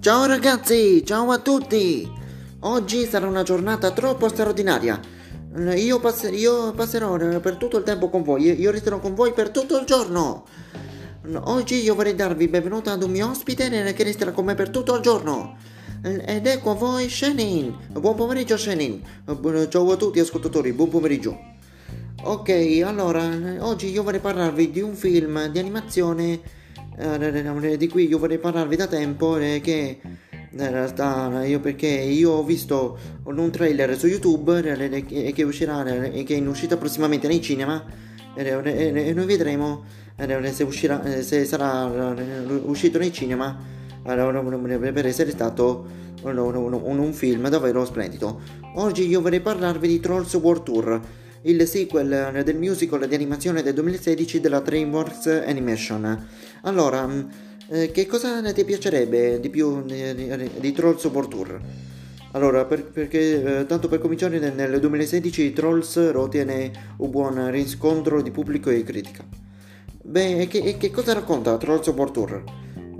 Ciao ragazzi, ciao a tutti! Oggi sarà una giornata troppo straordinaria. Io, pass- io, passerò per tutto il tempo con voi, io resterò con voi per tutto il giorno. Oggi io vorrei darvi benvenuto ad un mio ospite che resterà con me per tutto il giorno. Ed ecco a voi Shenin. Buon pomeriggio Shenin. Ciao a tutti ascoltatori, buon pomeriggio. Ok, allora, oggi io vorrei parlarvi di un film di animazione eh, di cui io vorrei parlarvi da tempo eh, che in realtà io perché io ho visto un trailer su YouTube eh, che uscirà che è in uscita prossimamente nei cinema e noi vedremo se, uscirà, se sarà uscito nei cinema per essere stato un, un, un film davvero splendido. Oggi io vorrei parlarvi di Trolls World Tour il sequel del musical di animazione del 2016 della DreamWorks Animation. Allora, mm, eh, che cosa ti piacerebbe di più di, Trolls World Tour? Allora, per, perché eh, tanto per cominciare nel 2016 Trolls ottiene un buon riscontro di pubblico e critica. Beh, che, che cosa racconta Trolls World Tour?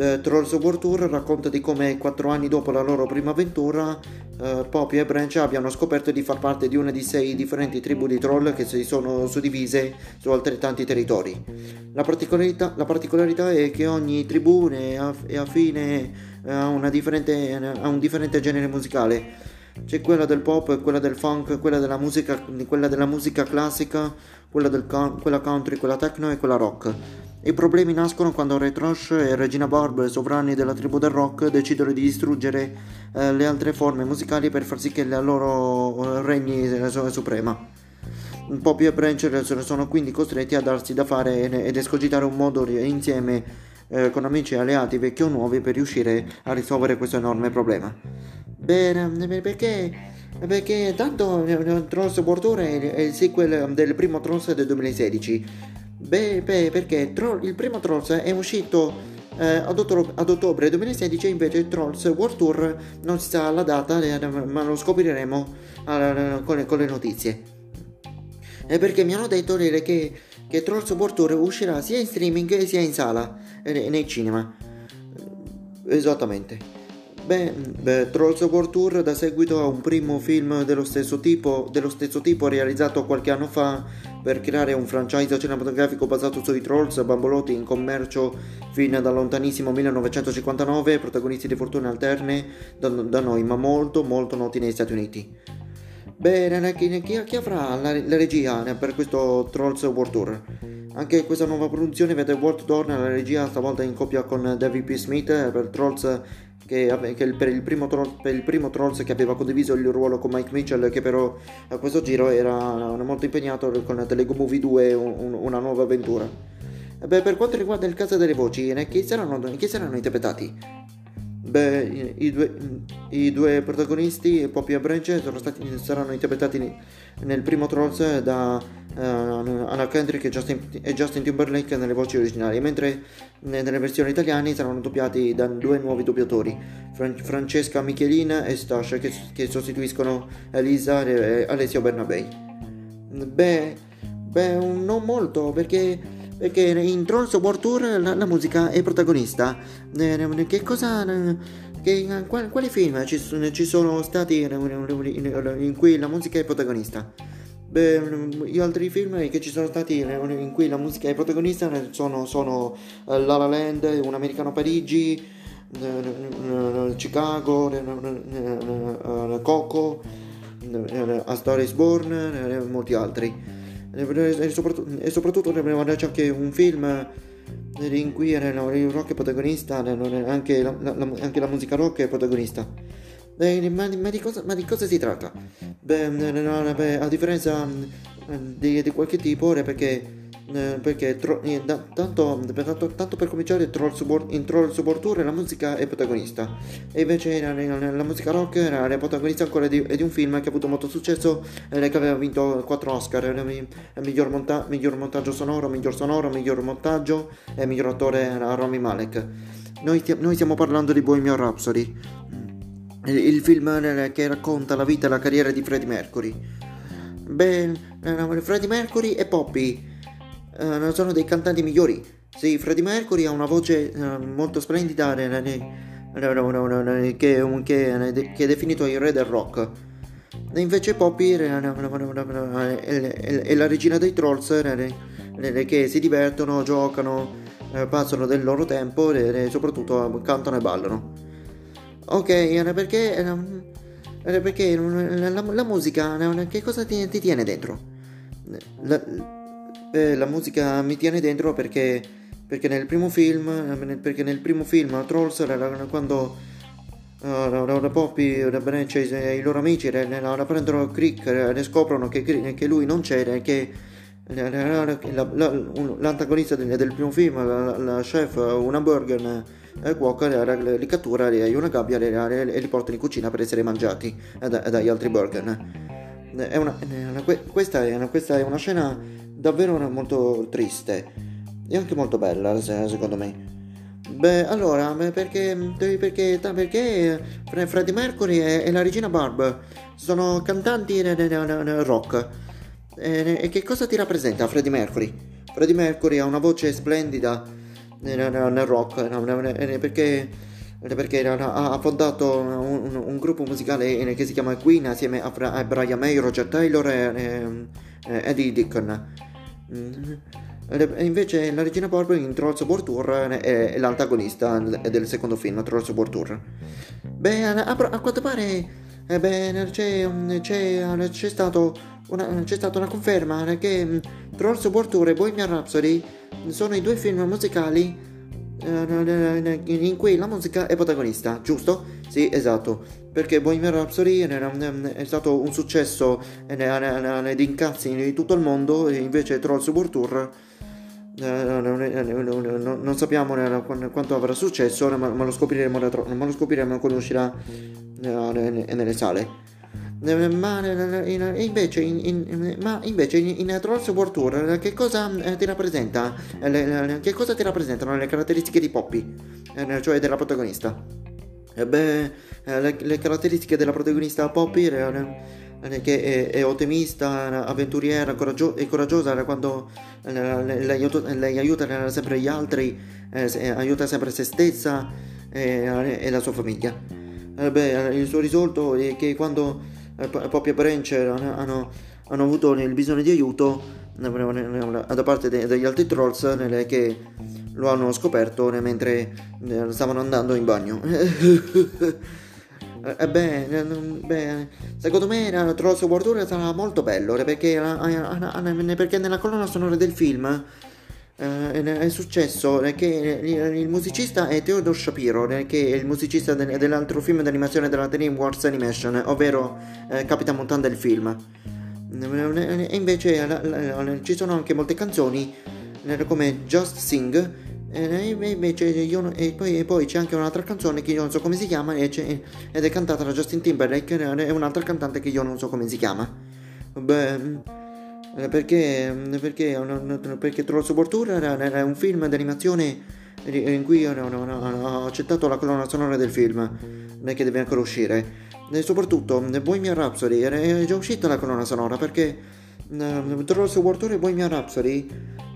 Eh, Trolls World Tour racconta di come quattro anni dopo la loro prima avventura eh, Poppy e Branch abbiano scoperto di far parte di una di sei differenti tribù di troll che si sono suddivise su altrettanti territori. La particolarità, la particolarità è che ogni tribù è, affine a, a un differente genere musicale. C'è quella del pop, quella del funk, quella della musica, quella della musica classica, quella, del, quella country, quella techno e quella rock. I problemi nascono quando Ray Trosh e Regina Barb, sovrani della tribù del rock, decidono di distruggere eh, le altre forme musicali per far sì che la loro eh, regni suprema. Poppy e Branch sono quindi costretti a darsi da fare ed escogitare un modo insieme eh, con amici e alleati vecchi o nuovi per riuscire a risolvere questo enorme problema. Bene, perché perché tanto Trolls Tour è il sequel del primo Trolls del 2016 Beh, beh perché Troll, il primo Trolls è uscito eh, ad, ottobre, ad, ottobre 2016 invece Trolls World Tour non si sa la data eh, ma lo scopriremo eh, con, le, con, le, notizie e perché mi hanno detto che, che Trolls World Tour uscirà sia in streaming sia in sala eh, nei cinema esattamente Beh, beh, Trolls World Tour dà seguito a un primo film dello stesso, tipo, dello stesso tipo realizzato qualche anno fa per creare un franchise cinematografico basato sui trolls bambolotti in commercio fin dal lontanissimo 1959, protagonisti di fortune alterne da, da noi, ma molto molto noti negli Stati Uniti. Bene, chi, chi, chi avrà la, la, regia per questo Trolls World Tour? Anche questa nuova produzione vede Walt Dorn alla regia, stavolta in coppia con David P. Smith per Trolls che, che per, il primo per il primo Trolls che aveva condiviso il ruolo con Mike Mitchell, che però a questo giro era molto impegnato con Telego Movie 2, un, una nuova avventura. Beh, per quanto riguarda il caso delle voci, chi saranno, chi saranno interpretati? Beh, i due, i due protagonisti, Poppy e Branch, stati, saranno interpretati nel primo Trolls da uh, Anna Kendrick e Justin, e Justin, Timberlake nelle voci originali, mentre nelle versioni italiane saranno doppiati da due nuovi doppiatori, Fran- Francesca Michelin e Stash, che, che sostituiscono Elisa e Alessio Bernabei. Beh, beh, non molto, perché perché in Trolls World Tour la, la musica è protagonista. Eh, che cosa... Che, quali film ci, ci sono stati in cui la musica è protagonista? Beh, gli altri film che ci sono stati in cui la musica è protagonista sono, sono La La Land, Un americano Parigi, Chicago, Coco, A Star is Born e molti altri e soprattutto, e soprattutto c'è anche un film in cui il rock è protagonista, anche la, la, anche la musica rock è protagonista. Beh, ma, ma, di cosa, ma, di cosa, si tratta? Beh, a differenza di, di qualche tipo, perché eh, perché tro- eh, da, tanto, tanto, tanto, per cominciare Trolls World, in Trolls World Tour la musica è protagonista. E invece la, musica rock era la protagonista ancora di, di, un film che ha avuto molto successo e che aveva vinto 4 Oscar il miglior, monta- miglior, montaggio sonoro, miglior sonoro, miglior montaggio e miglior attore era Rami Malek. Noi, noi stiamo parlando di Bohemian Rhapsody. Il film che racconta la vita e la carriera di Freddie Mercury. Beh, Freddie Mercury e Poppy uh, sono dei cantanti migliori. Sì, Freddie Mercury ha una voce uh, molto splendida che, che, che, è definito il re del rock. E invece Poppy è la regina dei trolls che si divertono, giocano, passano del loro tempo e soprattutto cantano e ballano. Ok, perché, perché la, la musica, che cosa ti, ti tiene dentro? La, eh, la musica mi tiene dentro perché, perché nel primo film, perché nel primo film Trolls quando uh, Poppy, Branch e i loro amici la prendono Crick e scoprono che, lui non c'era che l'antagonista del, primo film, la, la chef, una burger e cuoco li cattura in una gabbia e li porta in cucina per essere mangiati dagli altri burger. È una, questa, è una, questa è una scena davvero molto triste e anche molto bella secondo me. Beh, allora, perché, perché, perché Freddie Mercury e, la regina Barb sono cantanti rock. E, e, che cosa ti rappresenta Freddie Mercury? Freddie Mercury ha una voce splendida nel, nel rock, perché, perché ha fondato un, un, gruppo musicale che si chiama Queen assieme a, Brian May, Roger Taylor e, e Eddie Dickon. Mm. E invece la regina Barb in Trolls World Tour è l'antagonista del secondo film, Trolls World Tour. Beh, a, a quanto pare eh beh, c'è, c'è, c'è, stato una, c'è stata una conferma che mm, Trolls World Tour e Bohemian Rhapsody sono i due film musicali eh, in cui la musica è protagonista, giusto? Sì, esatto, perché Bohemian Rhapsody è stato un successo di incazzi di tutto il mondo, e invece Trolls World Tour non sappiamo quanto avrà successo, ma lo scopriremo, ma lo scopriremo quando uscirà nelle sale. Ma invece, in, in, ma invece in, in Trolls World Tour che cosa eh, ti rappresenta? Che cosa ti rappresentano le caratteristiche di Poppy, eh, cioè della protagonista? Eh beh, le, le caratteristiche della protagonista Poppy che è, è, ottimista, avventuriera coraggio- e coraggiosa quando lei, aiuta, lei aiuta sempre gli altri, eh, aiuta sempre se stessa e, e la sua famiglia. Eh beh, il suo risolto è che quando Poppy e Branch hanno, hanno, avuto il bisogno di aiuto da parte de, degli altri trolls che lo hanno scoperto mentre stavano andando in bagno. Eh, beh, beh, secondo me Trolls World sarà molto bello perché, perché nella colonna sonora del film eh, è successo che il musicista è Theodore Shapiro, che è il musicista dell'altro film d'animazione della DreamWorks Animation, ovvero eh, Capitan Montan del film. E invece ci sono anche molte canzoni come Just Sing e invece io, e poi, e poi, c'è anche un'altra canzone che io non so come si chiama ed è cantata da Justin Timberlake e un'altra cantante che io non so come si chiama. Beh, eh, perché, perché, perché Trolls Tour era, un film d'animazione in cui ho accettato la colonna sonora del film, non che deve ancora uscire. E soprattutto Bohemian Rhapsody è già uscita la colonna sonora perché Trolls World Tour e Bohemian Rhapsody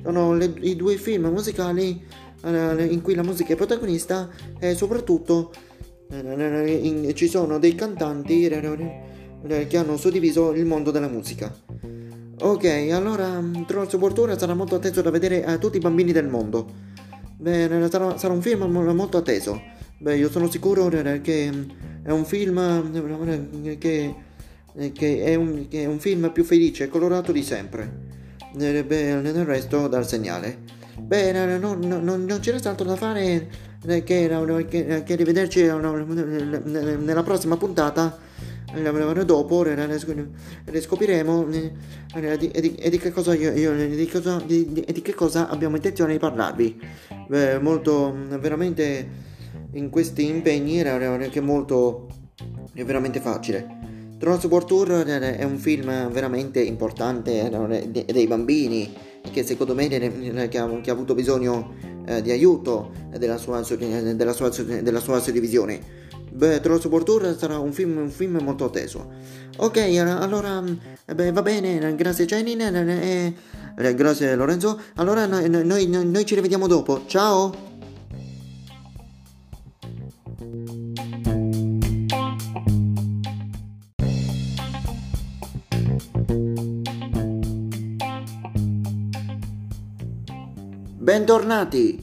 sono le, i due film musicali in cui la musica è protagonista e soprattutto ci sono dei cantanti che hanno suddiviso il mondo della musica. Ok, allora Trolls World sarà molto atteso da vedere a tutti i bambini del mondo. Beh, sarà, sarà un film molto atteso. Beh, io sono sicuro che è un film che, che, è, un, che è un film più felice e colorato di sempre. Beh, nel resto dal segnale. Beh, non, non, non ci resta altro da fare che, che, che rivederci nella prossima puntata dopo le scopriremo e di, che cosa io, di, cosa, di, di, che cosa abbiamo intenzione di parlarvi. Beh, molto veramente in questi impegni era che molto è veramente facile. Trolls World Tour è un film veramente importante dei bambini che secondo me che ha, che ha avuto bisogno eh, di aiuto della sua, della sua, della sua suddivisione Beh, Trolls World Tour sarà un film, un film molto atteso. Ok, allora, beh, va bene, grazie Jenin, e, Eh, grazie Lorenzo. Allora noi, noi, noi ci rivediamo dopo. Ciao! Bentornati!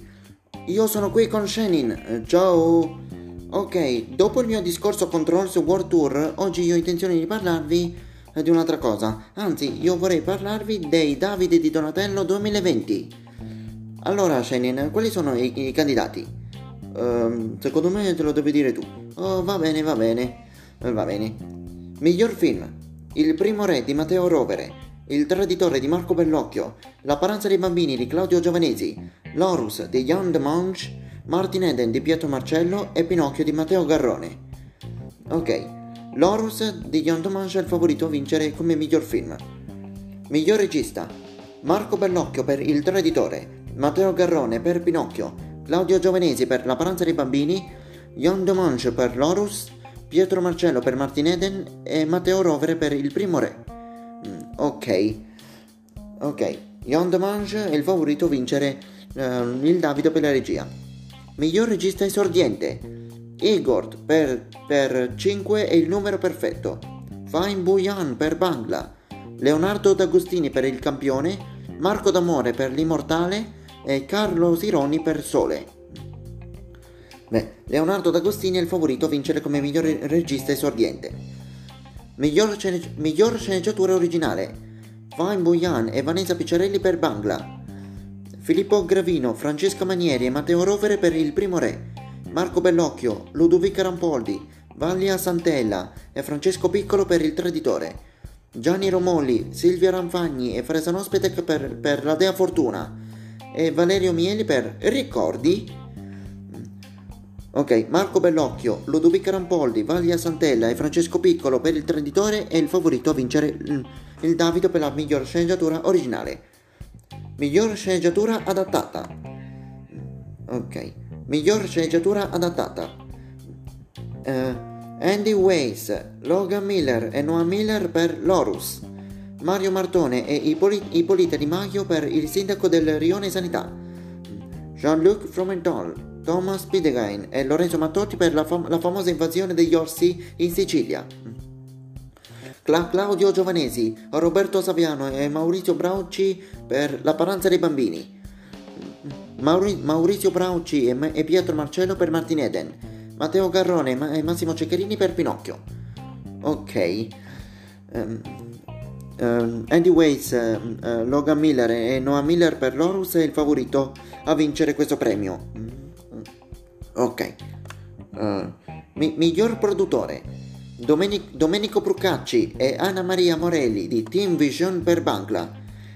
Io sono qui con Shenin. Ciao! Ok, dopo il mio discorso Controls World Tour, oggi io ho intenzione di parlarvi di un'altra cosa. Anzi, io vorrei parlarvi dei Davide di Donatello 2020. Allora, Shenin, quali sono i, i candidati? Uh, secondo me te lo devi dire tu. Oh, va bene, va bene. Va bene. Miglior film. Il primo re di Matteo Rovere. Il traditore di Marco Bellocchio. La paranza dei bambini di Claudio Giovanesi. L'Orus di Jan de Monge Martin Eden di Pietro Marcello e Pinocchio di Matteo Garrone. Ok, L'Horus di John Domange è il favorito a vincere come miglior film. Miglior regista Marco Bellocchio per Il Traditore, Matteo Garrone per Pinocchio, Claudio Giovanesi per La pranza dei bambini, John Domange per L'Horus, Pietro Marcello per Martin Eden e Matteo Rovere per Il Primo Re. Ok, ok, John Domange è il favorito a vincere uh, il Davido per la regia. Miglior regista esordiente. Igor per, per 5 è il numero perfetto. Fain Buyan per Bangla. Leonardo D'Agostini per Il campione. Marco D'Amore per L'Immortale. E Carlo Sironi per Sole. Beh, Leonardo D'Agostini è il favorito a vincere come miglior regista esordiente. Miglior, scene, miglior sceneggiatura originale. Fain Buyan e Vanessa Picciarelli per Bangla. Filippo Gravino, Francesca Manieri e Matteo Rovere per Il Primo Re, Marco Bellocchio, Ludovica Rampoldi, Vallia Santella e Francesco Piccolo per Il Traditore, Gianni Romolli, Silvia Ranfagni e Fresa Nospetec per, per La Dea Fortuna e Valerio Mieli per Ricordi? Ok, Marco Bellocchio, Ludovica Rampoldi, Vallia Santella e Francesco Piccolo per Il Traditore e il favorito a vincere il, Davido per la miglior sceneggiatura originale. Miglior sceneggiatura adattata. Ok. Miglior sceneggiatura adattata. Uh, Andy Weiss, Logan Miller e Noah Miller per Lorus. Mario Martone e Ippolit- Ippolita Di Maio per Il sindaco del Rione Sanità. Jean-Luc Fromental, Thomas Pidegain e Lorenzo Mattotti per la, fam- la famosa invasione degli orsi in Sicilia. Cla- Claudio Giovanesi, Roberto Saviano e Maurizio Brauci per La paranza dei bambini. Mauri- Maurizio Brauci e, e, Pietro Marcello per Martin Eden. Matteo Garrone ma- e Massimo Ceccherini per Pinocchio. Ok. Um, um, Andy Weiss, uh, Logan Miller e Noah Miller per Lorus è il favorito a vincere questo premio. Ok. Uh, mi- miglior produttore. Domenic- Domenico Bruccacci e Anna Maria Morelli di Team Vision per Bangla.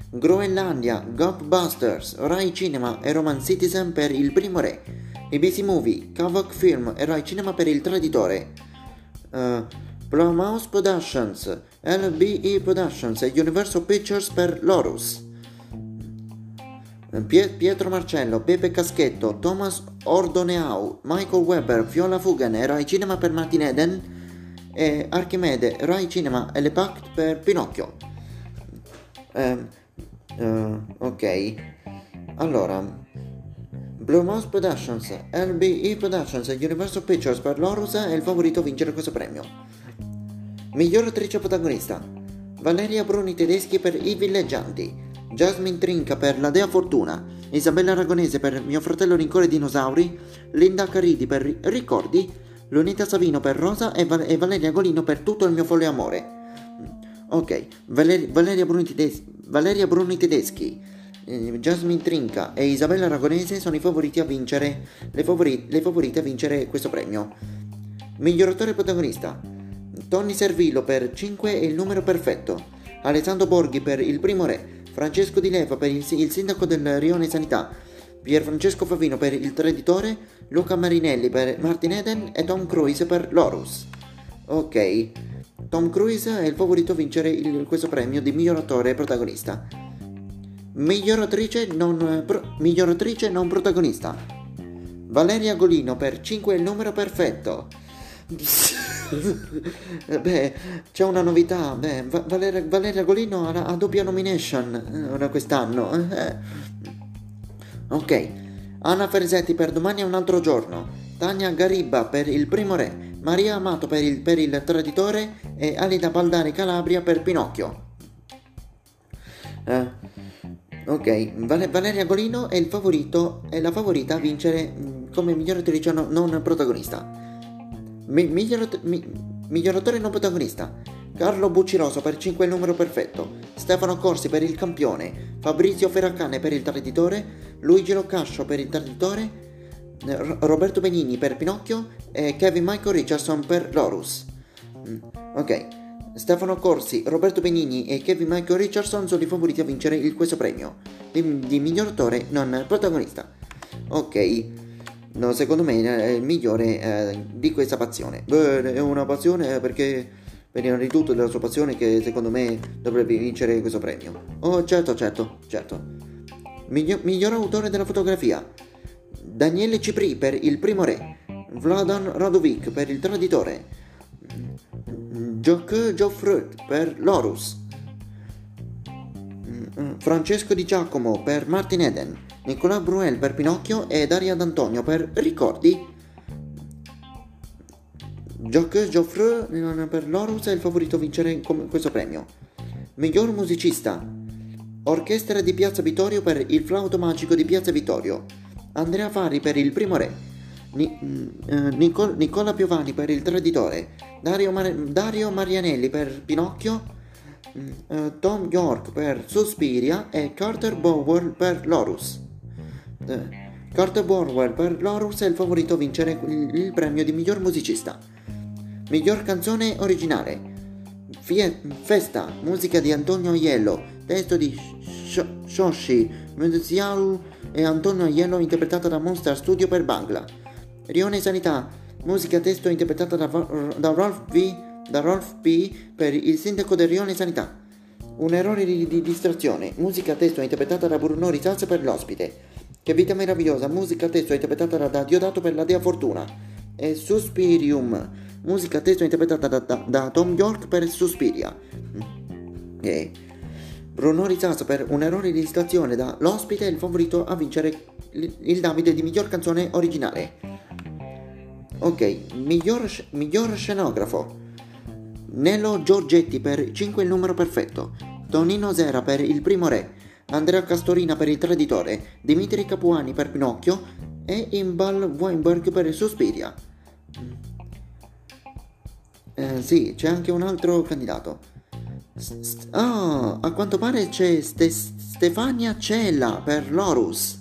Groenlandia, Ghostbusters, Rai Cinema e Roman Citizen per Il Primo Re. ABC Movie, Kavak Film e Rai Cinema per Il Traditore. Uh, Blumhouse Productions, LBE Productions e Universal Pictures per Lorus. Pietro Marcello, Pepe Caschetto, Thomas Ordoneau, Michael Weber, Viola Fugan e Rai Cinema per Martin Eden e Archimede, Rai Cinema e Le Pact per Pinocchio. Uh, uh, ok, allora Blumhouse Productions, LBE Productions e Universal Pictures per Lorus è il favorito a vincere questo premio. Miglior attrice protagonista Valeria Bruni Tedeschi per I Villeggianti, Jasmine Trinca per La Dea Fortuna, Isabella Aragonese per Mio fratello Rincore Dinosauri, Linda Caridi per Ricordi Lunita Savino per Rosa e, Val- e, Valeria Golino per tutto il mio folle amore. Ok, Valer- Valeria, Bruni Tedes- Valeria Bruni Tedeschi, eh, Jasmine Trinca e Isabella Aragonese sono i favoriti a vincere, le, favori- le favorite a vincere questo premio. Miglior attore protagonista. Tony Servillo per 5 è il numero perfetto. Alessandro Borghi per Il primo re. Francesco Di Leva per il, il sindaco del Rione Sanità. Pierfrancesco Favino per Il Traditore, Luca Marinelli per Martin Eden e Tom Cruise per Lorus. Ok, Tom Cruise è il favorito a vincere il, questo premio di miglior attore protagonista. Miglior attrice non, pro, miglior attrice non protagonista. Valeria Golino per 5 è il numero perfetto. Beh, c'è una novità. Beh, Valeria, Valeria Golino ha, ha, doppia nomination eh, quest'anno. Eh. Ok. Anna Ferzetti per domani è un altro giorno. Tania Garibba per il primo re. Maria Amato per il, per il traditore e Alida Baldari Calabria per Pinocchio. Eh, ok, Val- Valeria Golino è favorito, è la favorita a vincere mm, come miglior attrice non protagonista. Mi- miglior, mi- miglior attore non protagonista. Carlo Bucciroso per 5 il numero perfetto, Stefano Corsi per il campione, Fabrizio Ferracane per il traditore, Luigi Locascio per il traditore, Roberto Benigni per Pinocchio. E Kevin Michael Richardson per Lorus. Mm, ok, Stefano Corsi, Roberto Benigni e Kevin Michael Richardson sono i favoriti a vincere il questo premio. Di, di miglior attore non protagonista. Ok, no, secondo me è il migliore eh, di questa passione. Beh, è una passione perché prima di tutto della sua passione che secondo me dovrebbe vincere questo premio. Oh, certo, certo, certo. Miglior, miglior autore della fotografia. Daniele Cipri per Il primo re. Vladan Radovic per Il traditore. Jacques Geoffroy per Lorus. Francesco Di Giacomo per Martin Eden. Nicolas Bruel per Pinocchio e Daria D'Antonio per Ricordi. Jacques Geoffroy per Lorus è il favorito a vincere questo premio. Miglior musicista. Orchestra di Piazza Vittorio per Il flauto magico di Piazza Vittorio. Andrea Fari per Il primo re. Ni- uh, Nicol- Nicola Piovani per Il traditore. Dario, Mar- Dario Marianelli per Pinocchio. Uh, Tom York per Suspiria e Carter Bower per Lorus. Uh, Carter Bower per Lorus è il favorito a vincere il, premio di miglior musicista. Miglior canzone originale. Fie- Festa, musica di Antonio Aiello, testo di Sh- Shoshi Muzialu e Antonio Aiello interpretata da Monster Studio per Bangla. Rione Sanità, musica testo interpretata da, da, Rolf v, da Rolf P per il sindaco del Rione Sanità. Un errore di, di distrazione, musica testo interpretata da Bruno Risaz per l'ospite. Che vita meravigliosa, musica testo interpretata da, da Diodato per la Dea Fortuna. E Suspirium, musica testo interpretata da, da, da Tom York per Suspiria. E Bruno Rizzato per un errore di distrazione da L'ospite è il favorito a vincere il, il Davide di miglior canzone originale. Ok, miglior, miglior scenografo. Nello Giorgetti per 5 il numero perfetto. Tonino Zera per Il primo re. Andrea Castorina per Il traditore. Dimitri Capuani per Pinocchio. E Imbal Weinberg per Suspiria. Eh, sì, c'è anche un altro candidato. Ah, oh, a quanto pare c'è Ste- Stefania Cella per Lorus.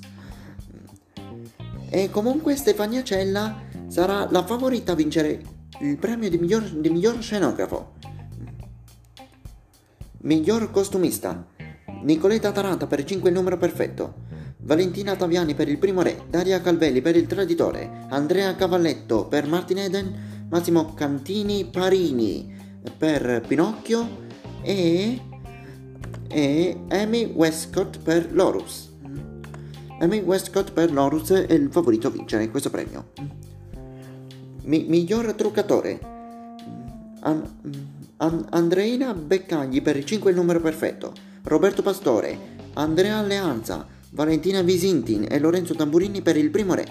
E comunque Stefania Cella sarà la favorita a vincere il premio di miglior, di miglior scenografo. Miglior costumista. Nicoletta Taranta per 5 il numero perfetto. Valentina Taviani per il primo re. Daria Calvelli per il traditore. Andrea Cavalletto per Martin Eden Massimo Cantini Parini per Pinocchio e, e Amy Westcott per Lorus. Amy Westcott per Lorus è il favorito a vincere questo premio. Mi- miglior truccatore. An- An- Andreina Beccagli per il 5 il numero perfetto. Roberto Pastore, Andrea Alleanza, Valentina Visintin e Lorenzo Tamburini per il primo re.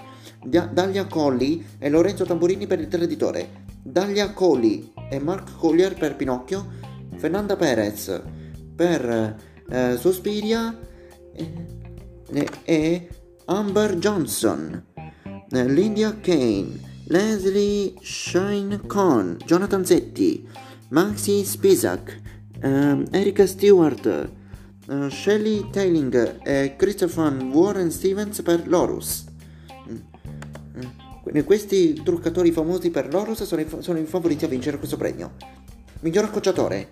Dalia Colli e Lorenzo Tamburini per il traditore, Dalia Colli e Mark Collier per Pinocchio, Fernanda Perez per eh, Sospiria. E, e, Amber Johnson, eh, Lydia Kane, Leslie Shine Con, Jonathan Zetti, Maxi Spisak, eh, Erika Stewart, uh, Shelley Tailing e Christopher Warren Stevens per Lorus. Quindi questi truccatori famosi per l'Oros sono sono i favoriti a vincere questo premio. Miglior accocciatore.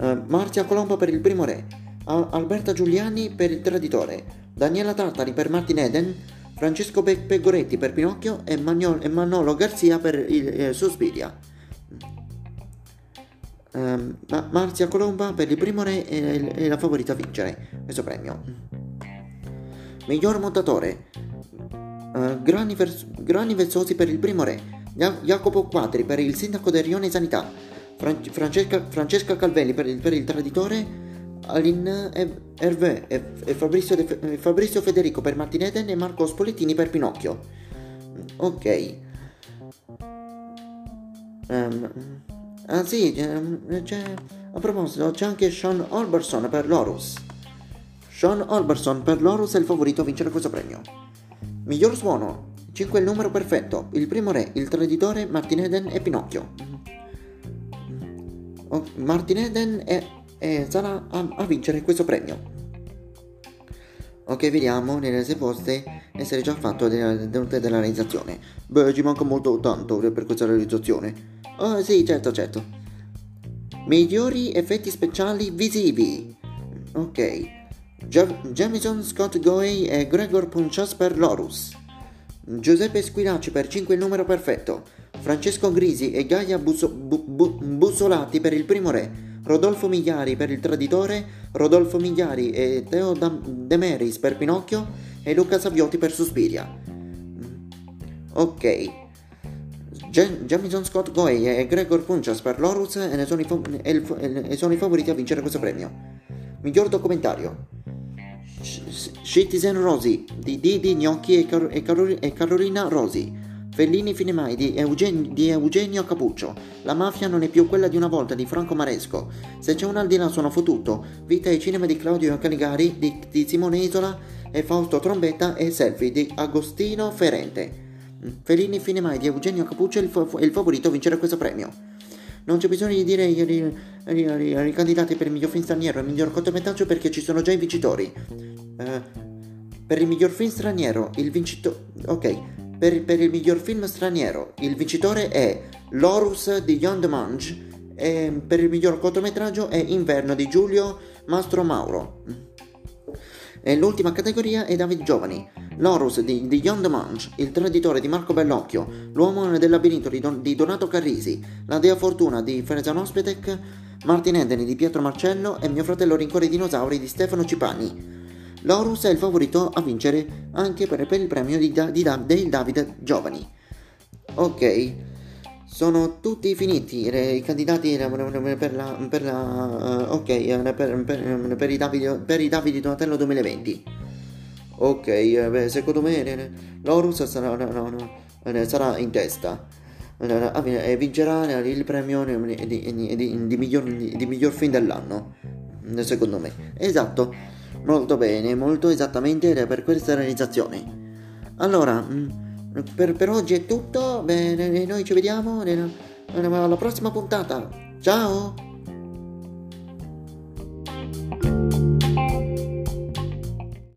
Uh, Marzia Colombo per il primo re. Al- Alberta Giuliani per il traditore. Daniela Tartari per Martin Eden. Francesco Pe- Pegoretti per Pinocchio e, Magnol- e Manolo Garzia per il eh, Suspiria. Um, Ma- Marzia Colomba per il primo re è, è la favorita a vincere questo premio. Miglior montatore. Uh, grani, vers- grani Vezzosi per il primo re, Jacopo Quadri per il sindaco del Rione Sanità, Fran- Francesca, Francesca, Calvelli per il, per il traditore, Aline Hervé e, e Fabrizio, De, Fabrizio, Federico per Martineten e Marco Spolettini per Pinocchio. Ok. Um, ah sì, c'è, a proposito, c'è anche Sean Olberson per l'Orus. Sean Olberson per l'Orus è il favorito a vincere questo premio. Miglior suono, 5 è il numero perfetto, il primo re, il traditore, Martin Eden e Pinocchio. Oh, Martin Eden è, è, sarà a, a, vincere questo premio. Ok, vediamo nelle sei poste essere già fatto della, della realizzazione. Beh, ci manca molto tanto per questa realizzazione. Oh, sì, certo, certo. Migliori effetti speciali visivi. Ok. Jamison Scott Goey e Gregor Punchas per Lorus. Giuseppe Squilacci per 5 il numero perfetto, Francesco Grisi e Gaia Busso, bu, bu, Bussolati per il primo re, Rodolfo Migliari per il traditore, Rodolfo Migliari e Teo De per Pinocchio e Luca Saviotti per Suspiria. Ok. Jamison Scott Goey e Gregor Punchas per Lorus e, sono i, e sono i favoriti a vincere questo premio. Miglior documentario. Citizen Rosy di Didi Gnocchi e, Car- e, Carol- e Carolina Rosi. Fellini Finemai di, Eugen- di Eugenio Capuccio. La mafia non è più quella di una volta di Franco Maresco. Se c'è un al di là sono fottuto. Vita e cinema di Claudio Caligari, di, di Simone Isola e Fausto Trombetta e Selfie di Agostino Ferente. Fellini Finemai di Eugenio Capuccio è il, fa- il favorito a vincere questo premio. Non c'è bisogno di dire i candidati per il miglior film straniero e il miglior cortometraggio perché ci sono già i vincitori. Uh, per il miglior film straniero, il vincitore... Ok, per, per, il miglior film straniero, il vincitore è L'Orus di John Demange e per il miglior cortometraggio è Inverno di Giulio Mastro Mauro. E l'ultima categoria è David Giovani. L'Orus di, di John Demange, Il traditore di Marco Bellocchio, L'uomo del labirinto di, Don, di Donato Carrisi, La Dea Fortuna di Fresa Nospetec, Martin Endeni di Pietro Marcello e Mio fratello Rincore i dinosauri di Stefano Cipani. L'Orus è il favorito a vincere anche per, per il premio di, di, del Davide Giovani. Ok, sono tutti finiti i candidati per la, per la uh, ok per, per, i Davide, i Davide Donatello 2020 Ok, eh, beh, secondo me l'Orus sarà, no, no, sarà in testa e vincerà il premio di, di, di, di, miglior, di miglior film dell'anno. Secondo me. Esatto, molto bene, molto esattamente per questa realizzazione. Allora, mm, per, per oggi è tutto. Bene, noi ci vediamo alla prossima puntata. Ciao!